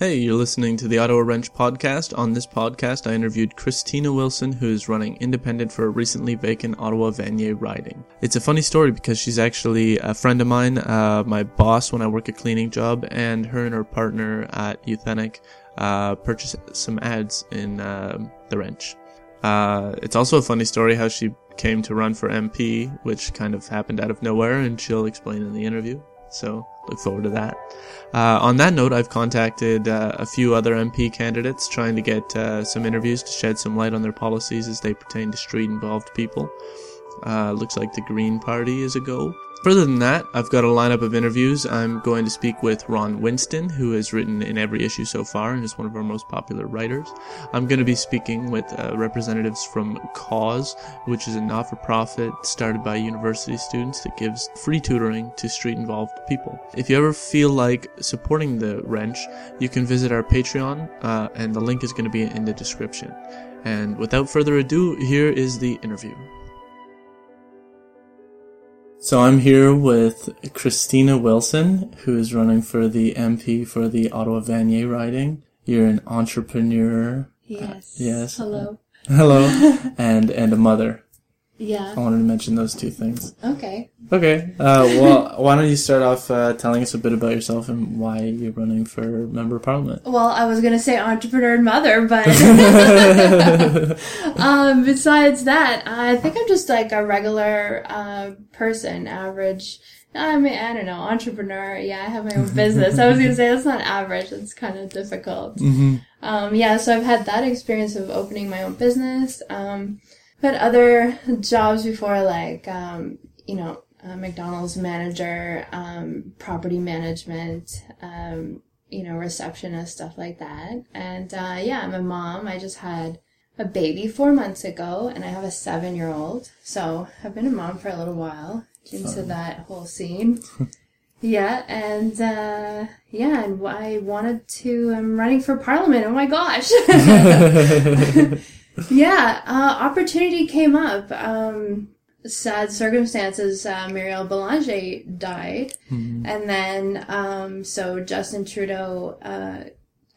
Hey, you're listening to the Ottawa Wrench podcast. On this podcast, I interviewed Christina Wilson, who is running independent for a recently vacant Ottawa Vanier riding. It's a funny story because she's actually a friend of mine, uh, my boss when I work a cleaning job, and her and her partner at Euthenic uh, purchased some ads in uh, the Wrench. Uh, it's also a funny story how she came to run for MP, which kind of happened out of nowhere, and she'll explain in the interview. So look forward to that. Uh, on that note, I've contacted uh, a few other MP candidates trying to get uh, some interviews to shed some light on their policies as they pertain to street involved people. Uh, looks like the Green Party is a go. Further than that, I've got a lineup of interviews. I'm going to speak with Ron Winston, who has written in every issue so far and is one of our most popular writers. I'm going to be speaking with uh, representatives from Cause, which is a not for profit started by university students that gives free tutoring to street involved people. If you ever feel like supporting the wrench, you can visit our Patreon, uh, and the link is going to be in the description. And without further ado, here is the interview. So I'm here with Christina Wilson, who is running for the MP for the Ottawa Vanier riding. You're an entrepreneur. Yes. yes. Hello. Hello. and and a mother. Yeah. I wanted to mention those two things. Okay. Okay. Uh, well, why don't you start off uh, telling us a bit about yourself and why you're running for member of parliament? Well, I was gonna say entrepreneur and mother, but um, besides that, I think I'm just like a regular uh, person, average. I mean, I don't know, entrepreneur. Yeah, I have my own business. I was gonna say that's not average. It's kind of difficult. Mm-hmm. Um, yeah, so I've had that experience of opening my own business. Um, had other jobs before, like um, you know, uh, McDonald's manager, um, property management, um, you know, receptionist, stuff like that. And uh, yeah, I'm a mom. I just had a baby four months ago, and I have a seven year old. So I've been a mom for a little while into Fun. that whole scene. yeah, and uh, yeah, and I wanted to. I'm running for parliament. Oh my gosh. yeah, uh, opportunity came up. Um, sad circumstances. Uh, Mauril Belanger died, Mhm. and then um, so Justin Trudeau uh,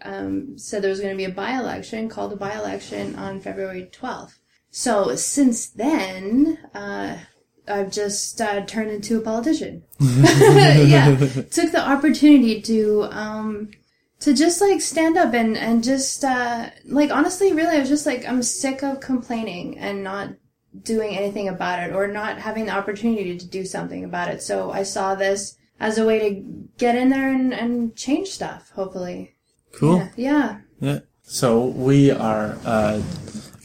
um, said there was going to be a by-election, called a by-election on February twelfth. So since then, uh, I've just uh, turned into a politician. yeah, took the opportunity to um, to just like stand up and and just uh, like honestly, really, I was just like I'm sick of complaining and not doing anything about it or not having the opportunity to do something about it. So I saw this as a way to get in there and, and change stuff. Hopefully, Cool. Yeah, yeah. Yeah. So we are a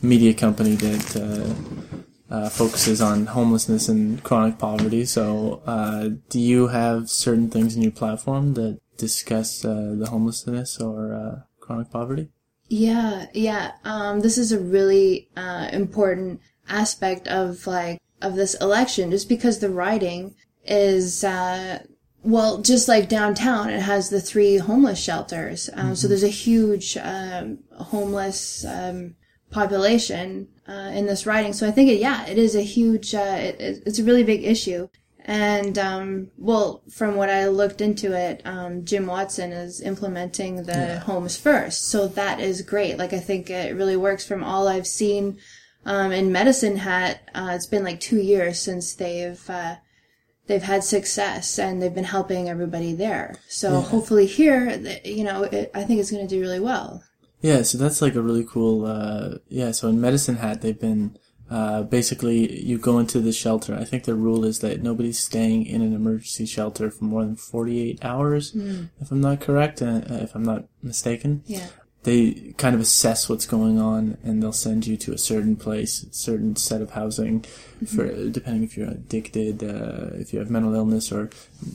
media company that uh, uh, focuses on homelessness and chronic poverty. So, uh, do you have certain things in your platform that discuss uh, the homelessness or uh, chronic poverty? Yeah, yeah. Um, this is a really uh, important aspect of like of this election, just because the riding is uh, well, just like downtown, it has the three homeless shelters. Um, So there's a huge um, homeless um, population uh, in this riding. So I think it, yeah, it is a huge. Uh, it, it- it's a really big issue. And um, well, from what I looked into it, um, Jim Watson is implementing the homes first, so that is great. Like I think it really works from all I've seen um, in Medicine Hat. Uh, it's been like two years since they've uh, they've had success and they've been helping everybody there. So hopefully here, you know, it, I think it's going to do really well. Yeah, so that's like a really cool. Uh, yeah, so in Medicine Hat, they've been uh, basically you go into the shelter. I think the rule is that nobody's staying in an emergency shelter for more than forty-eight hours, if I'm not correct, uh, if I'm not mistaken. Yeah. They kind of assess what's going on, and they'll send you to a certain place, a certain set of housing, for depending if you're addicted, uh, if you have mental illness, or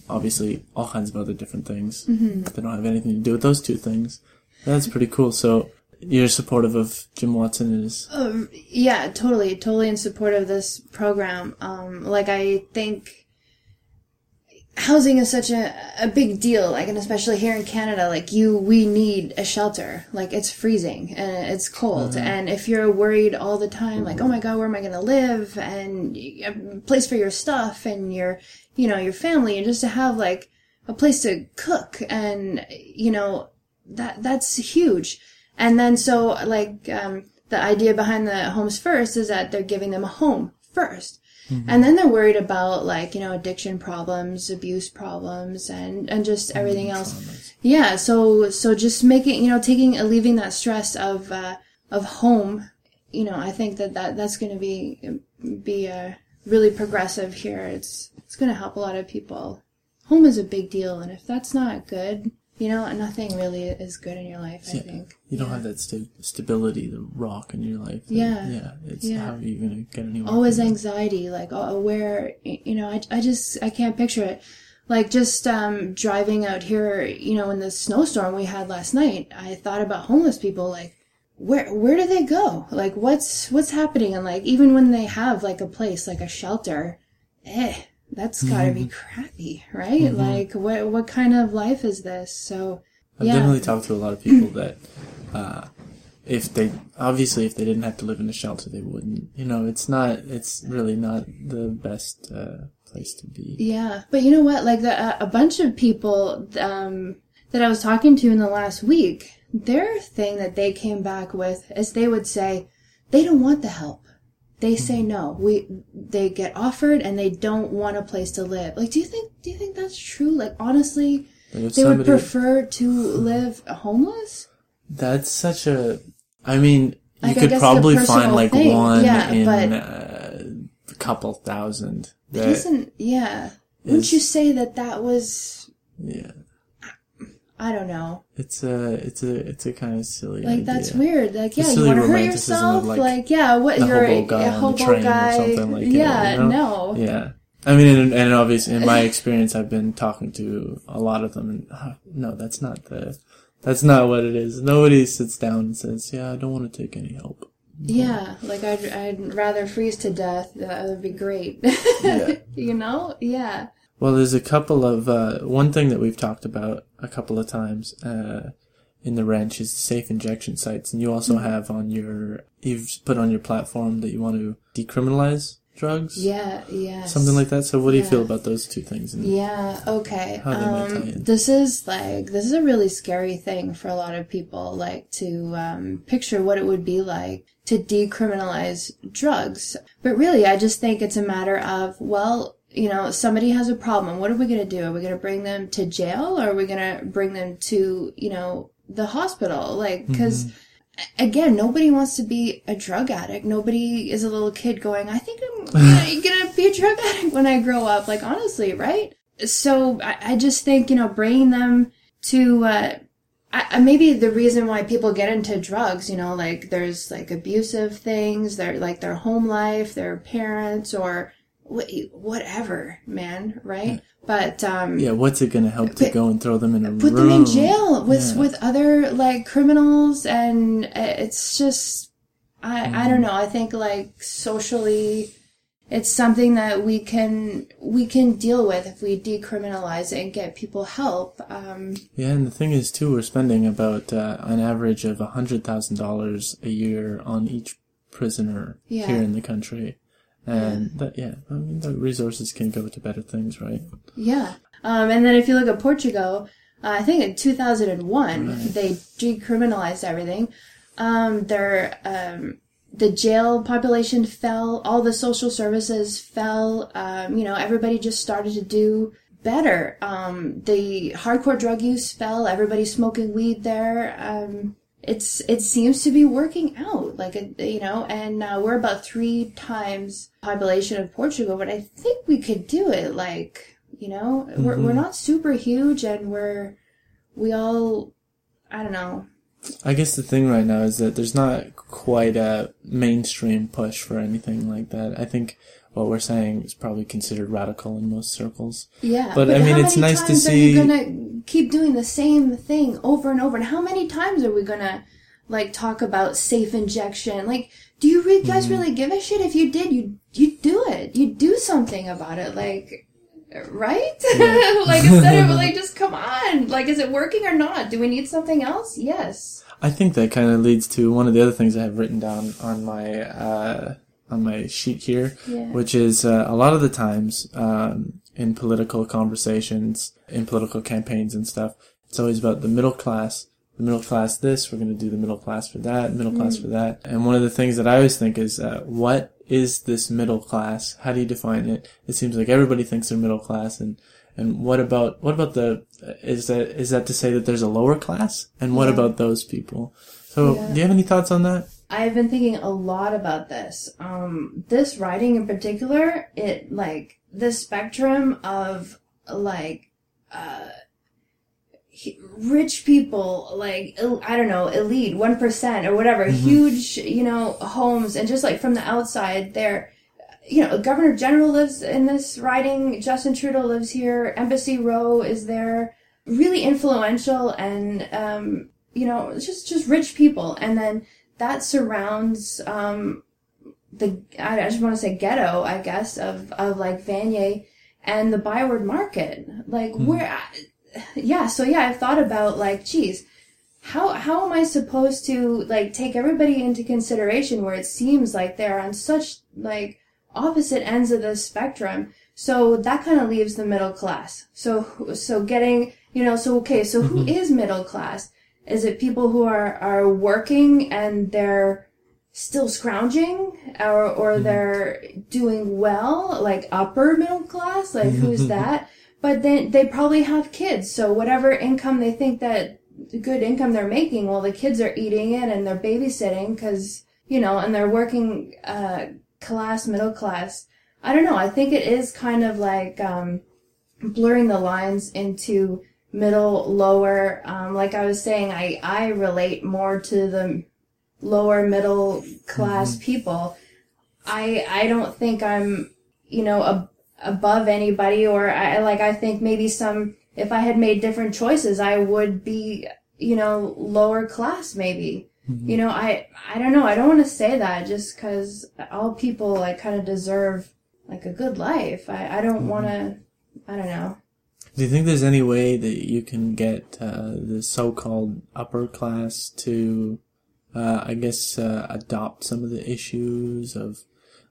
obviously all kinds of other different things that don't have anything to do with those two things. That's pretty cool. So you're supportive of Jim Watson and his. Um, yeah, totally, totally in support of this program. Um, like I think housing is such a, a big deal, like, and especially here in Canada, like you, we need a shelter. Like it's freezing and it's cold. And if you're worried all the time, like, oh my God, where am I going to live? And a place for your stuff and your, you know, your family and just to have like a place to cook and, you know, that that's huge. And then so like um, the idea behind the homes first is that they're giving them a home 1st And then they're worried about like, you know, addiction problems, abuse problems and and just everything else. Yeah, so so just making, you know, taking alleviating that stress of uh of home, you know, I think that, that that's going to be be uh, really progressive here. It's it's going to help a lot of people. Home is a big deal and if that's not good, you know, nothing really is good in your life, I Yeah. think. You don't have that sta- stability, the rock in your life. that- Yeah. Yeah. It's Yeah. how are you going to get anywhere? always anxiety like oh, where you know I, I just i can't picture it like just um driving out here you know in the snowstorm we had last night i thought about homeless people like where where do they go like what's what's happening and like even when they have like a place like a shelter eh that's gotta be crappy right like what what kind of life is this so I've yeah definitely talked to a lot of people that, uh, if they obviously if they didn't have to live in a shelter, they wouldn't. You know, it's not. It's really not the best uh, place to be. Yeah, but you know what? Like the, uh, a bunch of people um, that I was talking to in the last week, their thing that they came back with is they would say they don't want the help. They say Mm-hmm. no. We they get offered and they don't want a place to live. Like, do you think do you think that's true? Like, honestly, they would prefer to live homeless. that's such a. I mean, Like, you could it's a probably find like thing. one Yeah, in but- uh, a couple thousand. It That, isn't. Yeah. Wouldn't you say that that was? yeah, I don't know. it's a it's a it's a kind of silly. Like that's weird. Like yeah, you want to hurt yourself. like, Like, yeah, what you're hobo guy a the hobo guy. something like that, yeah, you know? no. Yeah. I mean, and, and obviously, in my experience, I've been talking to a lot of them, and uh, no, that's not the, that's not what it is. Nobody sits down and says, "Yeah, I don't want to take any help." Yeah, like I'd I'd rather freeze to death. That would be great. Yeah. you know? Yeah. Well, there's a couple of uh, one thing that we've talked about a couple of times uh, in the Wrench is safe injection sites, and you also Mm-hmm. have on your you've put on your platform that you want to decriminalize drugs, Yeah. Yeah. something like that. So, what do you feel about those two things? Yeah, okay. How they might tie Um, this is like this is a really scary thing for a lot of people, like to um, picture what it would be like to decriminalize drugs. But really, I just think it's a matter of well, you know, somebody has a problem. What are we gonna do? Are we gonna bring them to jail, or are we gonna bring them to you know the hospital? Like, because again, nobody wants to be a drug addict. Nobody is a little kid going, I think I'm gonna, gonna be a drug addict when I grow up. Like, honestly, right? So I, I just think, you know, bringing them to, uh, I, maybe the reason why people get into drugs, you know, like there's like abusive things, they're like their home life, their parents, or whatever, man, right? But, um, yeah, what's it going to help to go and throw them in a put room? them in jail with Yeah. with other like criminals and uh, it's just i i don't know i think like socially it's something that we can we can deal with if we decriminalize it and get people help um Yeah, and the thing is too, we're spending about uh, an average of a hundred thousand dollars a year on each prisoner Yeah. here in the country, and that yeah, I mean the resources can go to better things, right? yeah um and then if you look at portugal uh, i think in 2001 they decriminalized everything um their um the jail population fell, all the social services fell, um, you know, everybody just started to do better. Um, the hardcore drug use fell, everybody's smoking weed there. It's, it seems to be working out, like, you know, and uh, we're about three times population of Portugal, but I think we could do it, like, you know, we're, we're not super huge and we're, we all, I don't know, I guess the thing right now is that there's not quite a mainstream push for anything like that. I think what we're saying is probably considered radical in most circles. Yeah, But, I mean, it's nice to times see- Are you gonna keep doing the same thing over and over? And how many times are we gonna like talk about safe injection? Like, do you re- guys Mm-hmm. really give a shit? If you did, you you do it. You do something about it. Like, right? like instead of like, just come on. Like, is it working or not? Do we need something else? Yes. I think that kind of leads to one of the other things I have written down on my uh, on my sheet here, Yeah. which is uh, a lot of the times um, in political conversations, in political campaigns and stuff, it's always about the middle class the middle class this, we're going to do the middle class for that, middle class for that. And one of the things that I always think is, uh, what is this middle class? How do you define it? It seems like everybody thinks they're middle class and, and what about, what about the, is that, is that to say that there's a lower class? And what Yeah. about those people? So, Yeah. do you have any thoughts on that? I've been thinking a lot about this. Um, this riding in particular, it like the spectrum of like uh, rich people, like I don't know, elite one percent or whatever, huge you know homes, and just like from the outside, they're you know Governor General lives in this riding. Justin Trudeau lives here. Embassy Row is there. Really influential and um, you know just just rich people, and then that surrounds um, the I, I just want to say ghetto, I guess, of of like Vanier and the Byward Market. Like where, yeah. So yeah, I've thought about like, geez, how how am I supposed to like take everybody into consideration where it seems like they're on such like opposite ends of the spectrum. So that kind of leaves the middle class. So so getting you know so okay so who is middle class? Is it people who are are working and they're still scrounging or or they're doing well like upper middle class? Like who's that? But then they probably have kids so whatever income they think that good income they're making well the kids are eating it and they're babysitting because you know and they're working uh class middle class. I don't know. I think it is kind of like um blurring the lines into middle lower um like i was saying i i relate more to the lower middle class mm-hmm. people. I i don't think i'm you know ab- above anybody or i like i think maybe some if i had made different choices i would be you know lower class maybe. Mm-hmm. You know i i don't know. I don't want to say that just because all people like kind of deserve like a good life. I i don't mm-hmm. want to i don't know Do you think there's any way that you can get uh, the so-called upper class to, uh, I guess, uh, adopt some of the issues of,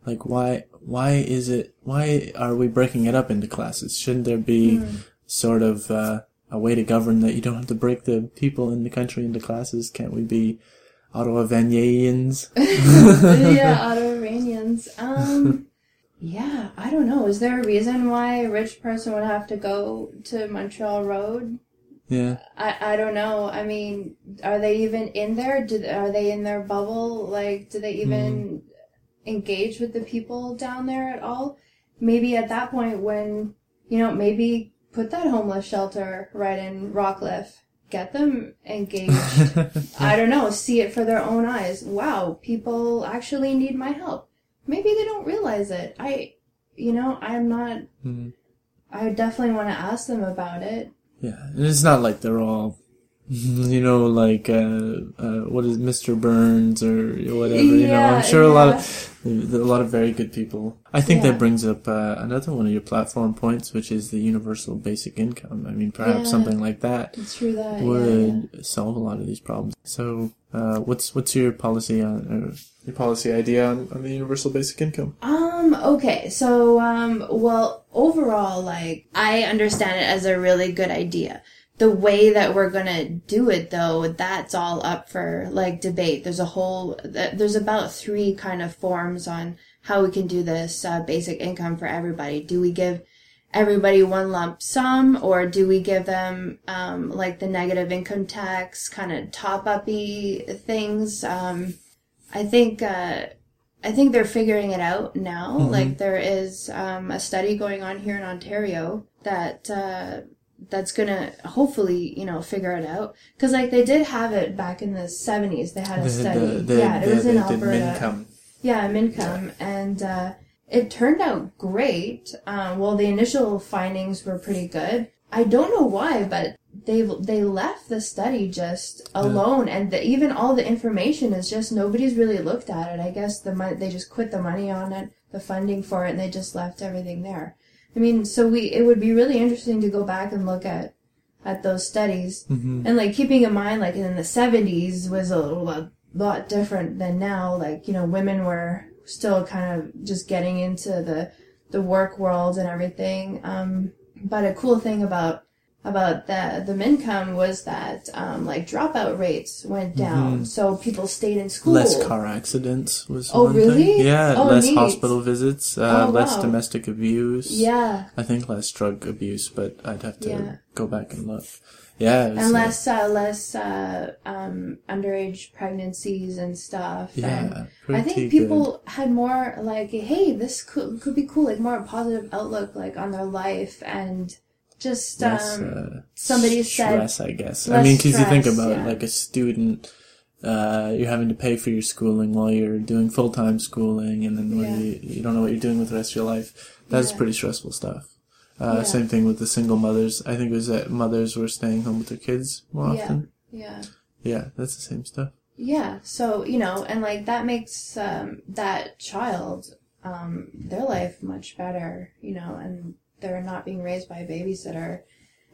like, why why is it why are we breaking it up into classes? Shouldn't there be sort of uh, a way to govern that you don't have to break the people in the country into classes? Can't we be Ottawa Vanians? yeah, Auto-Iranians. Um, yeah, I don't know. Is there a reason why a rich person would have to go to Montreal Road? Yeah. I, I don't know. I mean, are they even in there? Do, are they in their bubble? Like, do they even hmm. engage with the people down there at all? Maybe at that point when, you know, maybe put that homeless shelter right in Rockcliffe. Get them engaged. I don't know, see it for their own eyes. Wow, people actually need my help. Maybe they don't realize it. I, you know, I'm not, Mhm. I definitely want to ask them about it. Yeah, and it's not like they're all, you know, like uh, uh, what is Mr. Burns or whatever. you know, I'm sure a lot of a lot of very good people. I think Yeah. that brings up uh, another one of your platform points, which is the universal basic income. I mean, perhaps Yeah. something like that that, would yeah. solve a lot of these problems. So, uh, what's what's your policy on your policy idea on, on the universal basic income? Um, okay, so, um, well, overall, like, I understand it as a really good idea. The way that we're gonna do it, though, that's all up for, like, debate. There's a whole, there's about three kind of forms on how we can do this, uh, basic income for everybody. Do we give everybody one lump sum, or do we give them, um, like the negative income tax kind of top-uppy things? Um, I think, uh, I think they're figuring it out now. Like there is um, a study going on here in Ontario that uh, that's gonna hopefully you know figure it out because like they did have it back in the seventies. They had a study. yeah, it was in Alberta. Yeah, Mincome, and uh, it turned out great. Um, well, the initial findings were pretty good. I don't know why, but they they left the study just alone, and the, even all the information is just nobody's really looked at it. I guess the money they just quit the money on it, the funding for it, and they just left everything there. I mean, so we it would be really interesting to go back and look at at those studies, and like keeping in mind, like in the seventies was a lot, lot different than now. Like you know, women were still kind of just getting into the the work world and everything. Um, but a cool thing about about the the Mincome was that um, like dropout rates went down, so people stayed in school. Mm-hmm. Less car accidents was Oh, one really? thing. Yeah, Oh, less neat. hospital visits, uh, Oh, less wow. domestic abuse. Yeah, I think less drug abuse, but I'd have to Yeah. go back and look. Yeah, and less uh, less uh, um, underage pregnancies and stuff. Yeah, and I think people had more like, hey, this could could be cool, like more positive outlook like on their life and just less um, uh, somebody said stress, I guess. I mean, because you think about yeah. like a student, uh, you're having to pay for your schooling while you're doing full time schooling, and then Yeah. you you don't know what you're doing with the rest of your life. That's Yeah. pretty stressful stuff. Uh. Same thing with the single mothers. I think it was that mothers were staying home with their kids more often. yeah. Yeah, that's the same stuff. Yeah, so you know, and like that makes um, that child um, their life much better, you know, and they're not being raised by a babysitter,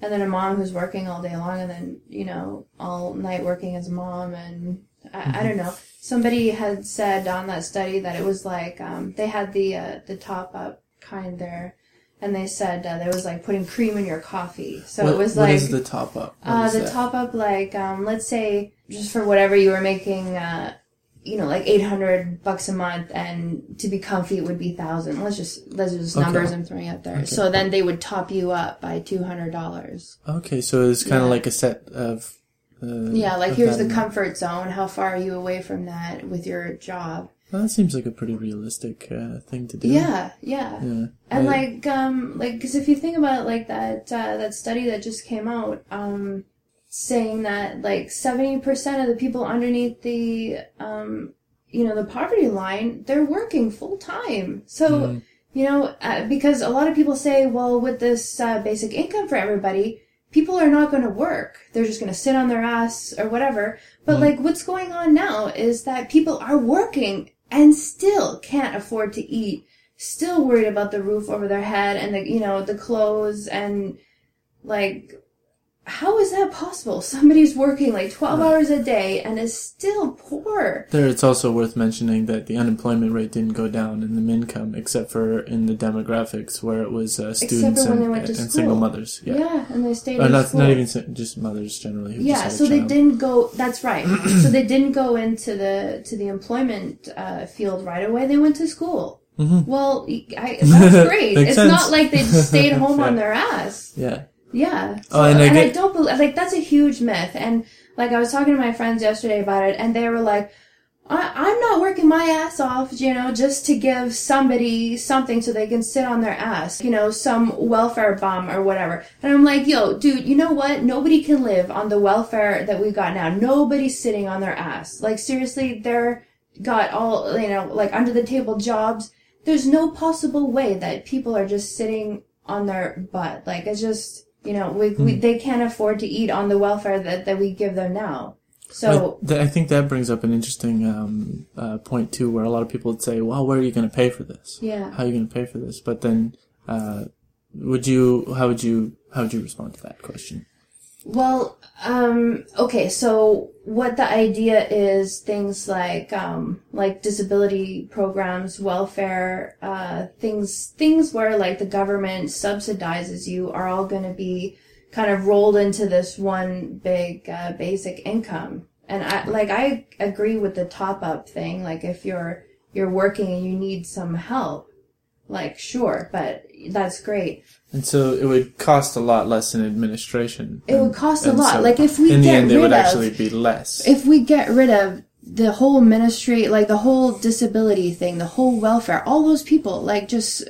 and then a mom who's working all day long, and then you know all night working as a mom, and I, I don't know. Somebody had said on that study that it was like um, they had the uh, the top up kind there, and they said uh, there was like putting cream in your coffee, so what, it was like is the top up? What uh, the that? top up, like, um, let's say, just for whatever you were making, uh, you know, like eight hundred bucks a month, and to be comfy it would be thousand. Let's just let's just Okay. numbers I'm throwing out there. So then they would top you up by two hundred dollars. Okay, so it's kind of like a set of. Uh, Yeah, like here's the comfort zone. How far are you away from that with your job? Well, that seems like a pretty realistic uh, thing to do. Yeah, yeah. Yeah. And I- like, um, like, because if you think about it, like that, uh, that study that just came out, um, saying that like seventy percent of the people underneath the, um, you know, the poverty line, they're working full time. So, Mm. you know, uh, because a lot of people say, well, with this uh, basic income for everybody, people are not going to work. They're just going to sit on their ass or whatever. But like, what's going on now is that people are working and still can't afford to eat still worried about the roof over their head and the you know the clothes and like how is that possible? Somebody's working like 12 hours a day and is still poor. There, it's also worth mentioning that the unemployment rate didn't go down in the Mincome, except for in the demographics where it was uh, students and, they went to and single mothers. yeah, Yeah, and they stayed or in not not even just mothers generally. Who yeah just had a so they didn't go that's right. So they didn't go into the to the employment uh, field right away. They went to school. Well I, that's great. Mm-hmm. It's sense. not like they just stayed home on their ass. Yeah, Yeah. So, Oh, and I and I get- don't believe like that's a huge myth. And like I was talking to my friends yesterday about it, and they were like, I- "I'm not working my ass off, you know, just to give somebody something so they can sit on their ass, you know, some welfare bum or whatever." And I'm like, "Yo, dude, you know what? Nobody can live on the welfare that we've got now. Nobody's sitting on their ass. Like seriously, they're got all you know, like under the table jobs." There's no possible way that people are just sitting on their butt. Like it's just you know we, we Hmm. they can't afford to eat on the welfare that, that we give them now. So I, th- I think that brings up an interesting um, uh, point too, where a lot of people would say, "Well, where are you going to pay for this? yeah, How are you going to pay for this?" But then, uh, would you? How would you? How would you respond to that question? Well, um, okay. So what the idea is, things like um, like disability programs, welfare, uh, things things where like the government subsidizes you are all going to be kind of rolled into this one big uh, basic income. And I like I agree with the top up thing. Like if you're you're working and you need some help, like sure, but that's great. And so it would cost a lot less in administration. It would cost a lot. so Like, if we in the get end, it would of- actually be less. If we get rid of the whole ministry, like the whole disability thing, the whole welfare, all those people, like just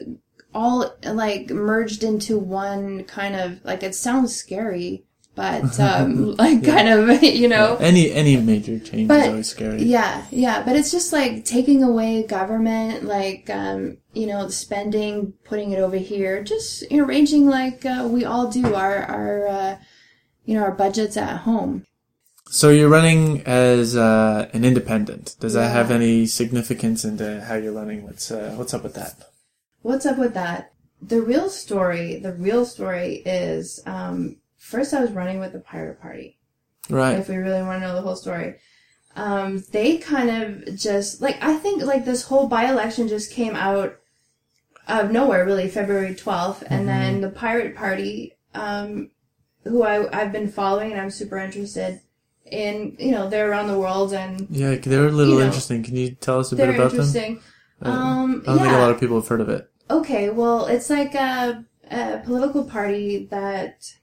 all like merged into one kind of like it sounds scary, but um like kind of you know any any major change But- is always scary. Yeah, yeah, but it's just like taking away government, like um, you know, spending, putting it over here, just you know, arranging like uh, we all do our our uh, you know our budgets at home. So you're running as uh, an independent. Does that have any significance into how you're running? What's uh, what's up with that? What's up with that? The real story, the real story is um, first I was running with the Pirate Party. Right. if we really want to know the whole story. Um, they kind of just like I think like this whole by election just came out of nowhere, really February twelfth, and then the Pirate Party um, who I I've been following and I'm super interested in. You know, they're around the world and Yeah, they're a little You know, interesting. Can you tell us a bit about them? interesting. Uh, Um, I don't think a lot of people have heard of it. Okay, well, it's like a, a political party that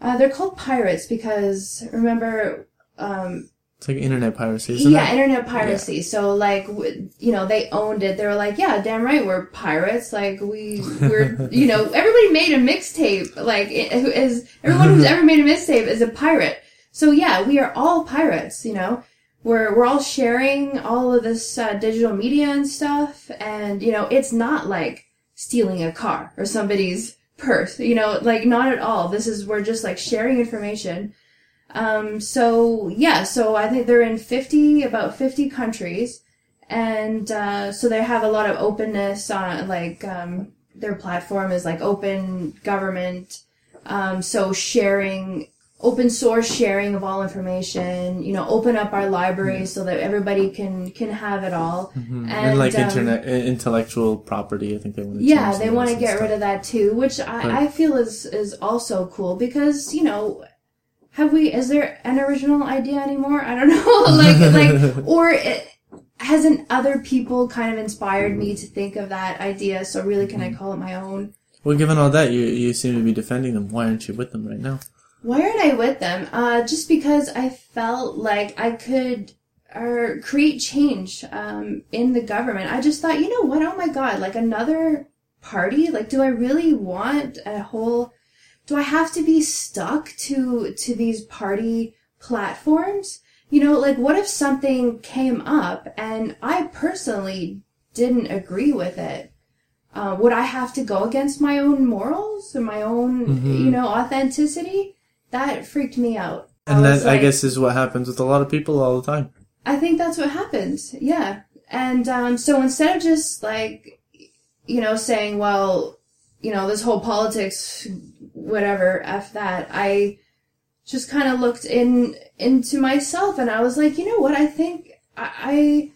uh, they're called pirates because remember, um, It's like internet piracy, isn't yeah, it? internet piracy. So like, w- you know, they owned it. They were like, yeah, damn right, we're pirates. Like we, we're, you know, everybody made a mixtape. Like it, who is everyone who's ever made a mixtape is a pirate. So yeah, we are all pirates. You know, we're we're all sharing all of this uh, digital media and stuff, and you know, it's not like stealing a car or somebody's purse. You know, like not at all. This is we're just like sharing information. Um, so yeah, so I think they're in 50, about 50 countries. And, uh, so they have a lot of openness on, like, um, their platform is like open government. Um, so sharing, open source sharing of all information, you know, open up our libraries so that everybody can, can have it all. Mhm. And, And, like um, internet intellectual property, I think they want to. Yeah, they want to get rid of that too, which But- I, I feel is is also cool because you know, have we? Is there an original idea anymore? I don't know, like like or it, hasn't other people kind of inspired me to think of that idea? So really, can I call it my own? Well, given all that, you you seem to be defending them. Why aren't you with them right now? Why aren't I with them? Uh, just because I felt like I could or create change um, in the government. I just thought, you know what? Oh my god! Like another party? Like, do I really want a whole? Do I have to be stuck to to these party platforms? You know, like what if something came up and I personally didn't agree with it? Uh, would I have to go against my own morals and my own, Mhm. you know, authenticity? That freaked me out. And was that I guess is what happens with a lot of people all the time. I think that's what happens. Yeah. And um, so instead of just like, you know, saying, well, you know, this whole politics, whatever, f that, I just kind of looked in into myself, and I was like, you know what? I think I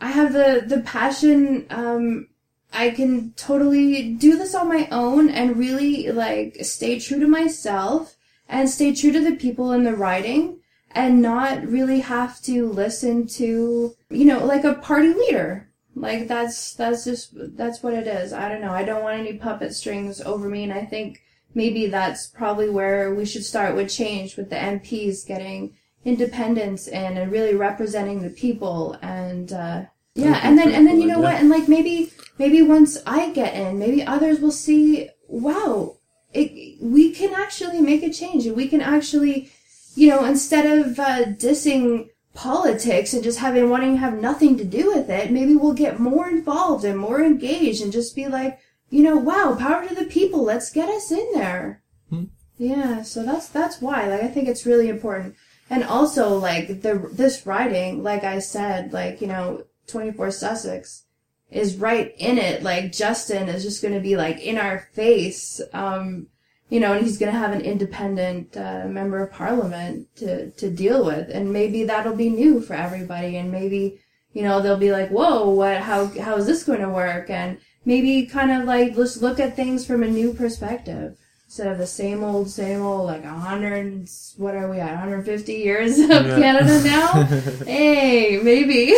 I, I have the the passion. Um, I can totally do this on my own and really like stay true to myself and stay true to the people in the riding and not really have to listen to you know like a party leader. Like that's that's just that's what it is. I don't know. I don't want any puppet strings over me and i think maybe that's probably where we should start with change with the mps getting independence in and really representing the people and uh yeah and then and then you know what? And like maybe maybe once i get in maybe others will see wow it, we can actually make a change and we can actually you know, instead of uh, dissing politics and just having wanting to have nothing to do with it, maybe we'll get more involved and more engaged and just be like, you know, wow, power to the people. Let's get us in there. Hmm. Yeah, so that's that's why. Like, I think it's really important, and also like the this riding, like I said, like you know, twenty four Sussex is right in it. Like Justin is just going to be like in our face. Um, you know, and he's going to have an independent uh, member of parliament to, to deal with, and maybe that'll be new for everybody, and maybe you know they'll be like, whoa, what? How how is this going to work? And maybe kind of like let's look at things from a new perspective instead of the same old, same old, like a hundred. What are we at? 150 years of Yeah. Canada now? hey, maybe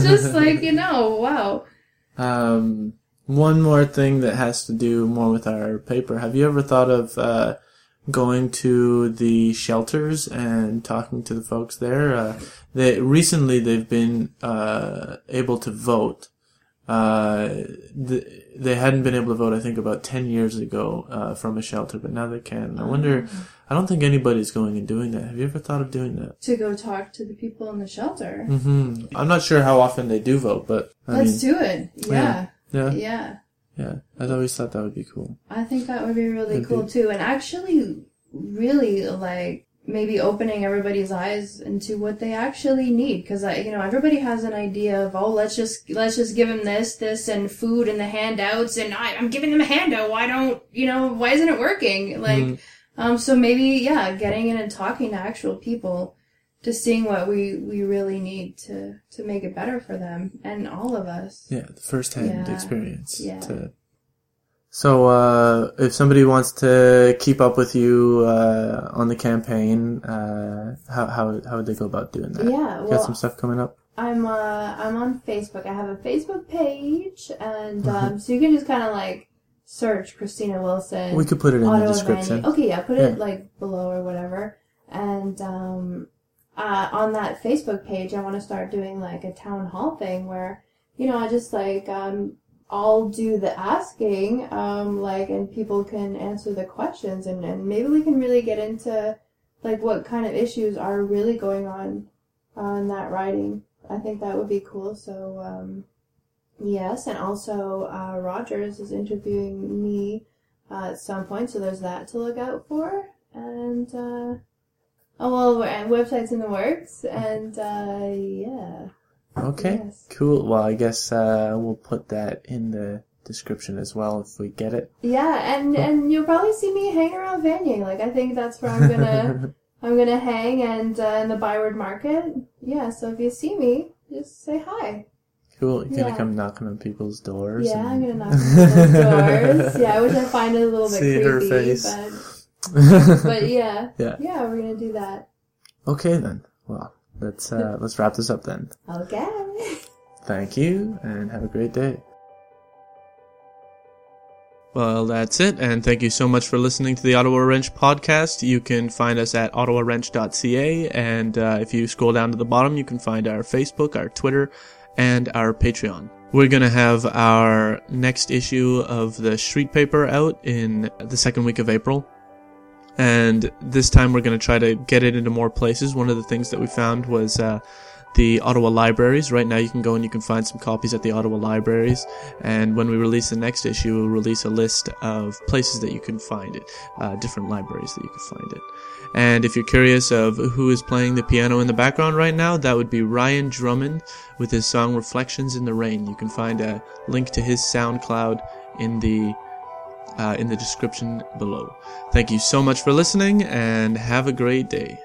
just like you know, wow. Um, one more thing that has to do more with our paper. Have you ever thought of uh, going to the shelters and talking to the folks there? Uh, they recently they've been uh, able to vote. Uh, th- they hadn't been able to vote, I think, about ten years ago uh, from a shelter, but now they can. I wonder. I don't think anybody's going and doing that. Have you ever thought of doing that? To go talk to the people in the shelter. hmm I'm not sure how often they do vote, but I Let's mean, do it. Yeah. yeah, Yeah. yeah. I always thought that would be cool. I think that would be really That'd cool be- too. And actually, really, like, maybe opening everybody's eyes into what they actually need. Cause, I, you know, everybody has an idea of, oh, let's just, let's just give them this, this, and food and the handouts. And I, I'm giving them a handout. Why don't, you know, why isn't it working? Like, Mhm. um, so maybe, yeah, getting in and talking to actual people. Just seeing what we, we really need to, to make it better for them and all of us. Yeah, the first hand Yeah. experience Yeah. to So, uh, if somebody wants to keep up with you uh, on the campaign, uh, how how how would they go about doing that? Yeah, well, got some stuff coming up. I'm uh I'm on Facebook. I have a Facebook page, and Mm-hmm. um, so you can just kind of like search Christina Wilson. We could put it in the description. Okay, yeah, put Yeah. it like below or whatever. And um, uh, on that Facebook page, I want to start doing like a town hall thing where you know I just like um I'll do the asking um like and people can answer the questions and and maybe we can really get into like what kind of issues are really going on on that riding. I think that would be cool. So um, yes, and also uh, Rogers is interviewing me uh, at some point, so there's that to look out for. And uh, oh well, websites in the works, and uh, yeah, Okay, yes. cool. Well, I guess uh, we'll put that in the description as well if we get it. yeah, and and you'll probably see me hang around Vanier. Like I think that's where I'm gonna I'm gonna hang, and uh, in the Byward Market. Yeah, so if you see me, just say hi. cool. You're gonna come knocking on people's doors. Yeah, and- I'm gonna knock on people's doors. Yeah, I wish I find it a little bit See creepy, her face. but but yeah, Yeah. yeah, we're gonna do that. okay then. Well, let's uh, let's wrap this up then. Okay. Thank you, and have a great day. Well, that's it, and thank you so much for listening to the Ottawa Wrench podcast. You can find us at ottawawrench.ca, and uh, if you scroll down to the bottom, you can find our Facebook, our Twitter, and our Patreon. We're going to have our next issue of the street paper out in the second week of April. And this time we're going to try to get it into more places. One of the things that we found was uh, the Ottawa libraries. Right now you can go and you can find some copies at the Ottawa libraries. And when we release the next issue, we'll release a list of places that you can find it, uh, different libraries that you can find it. And if you're curious of who is playing the piano in the background right now, that would be Ryan Drummond with his song Reflections in the Rain. You can find a link to his SoundCloud in the uh, in the description below. Thank you so much for listening and have a great day.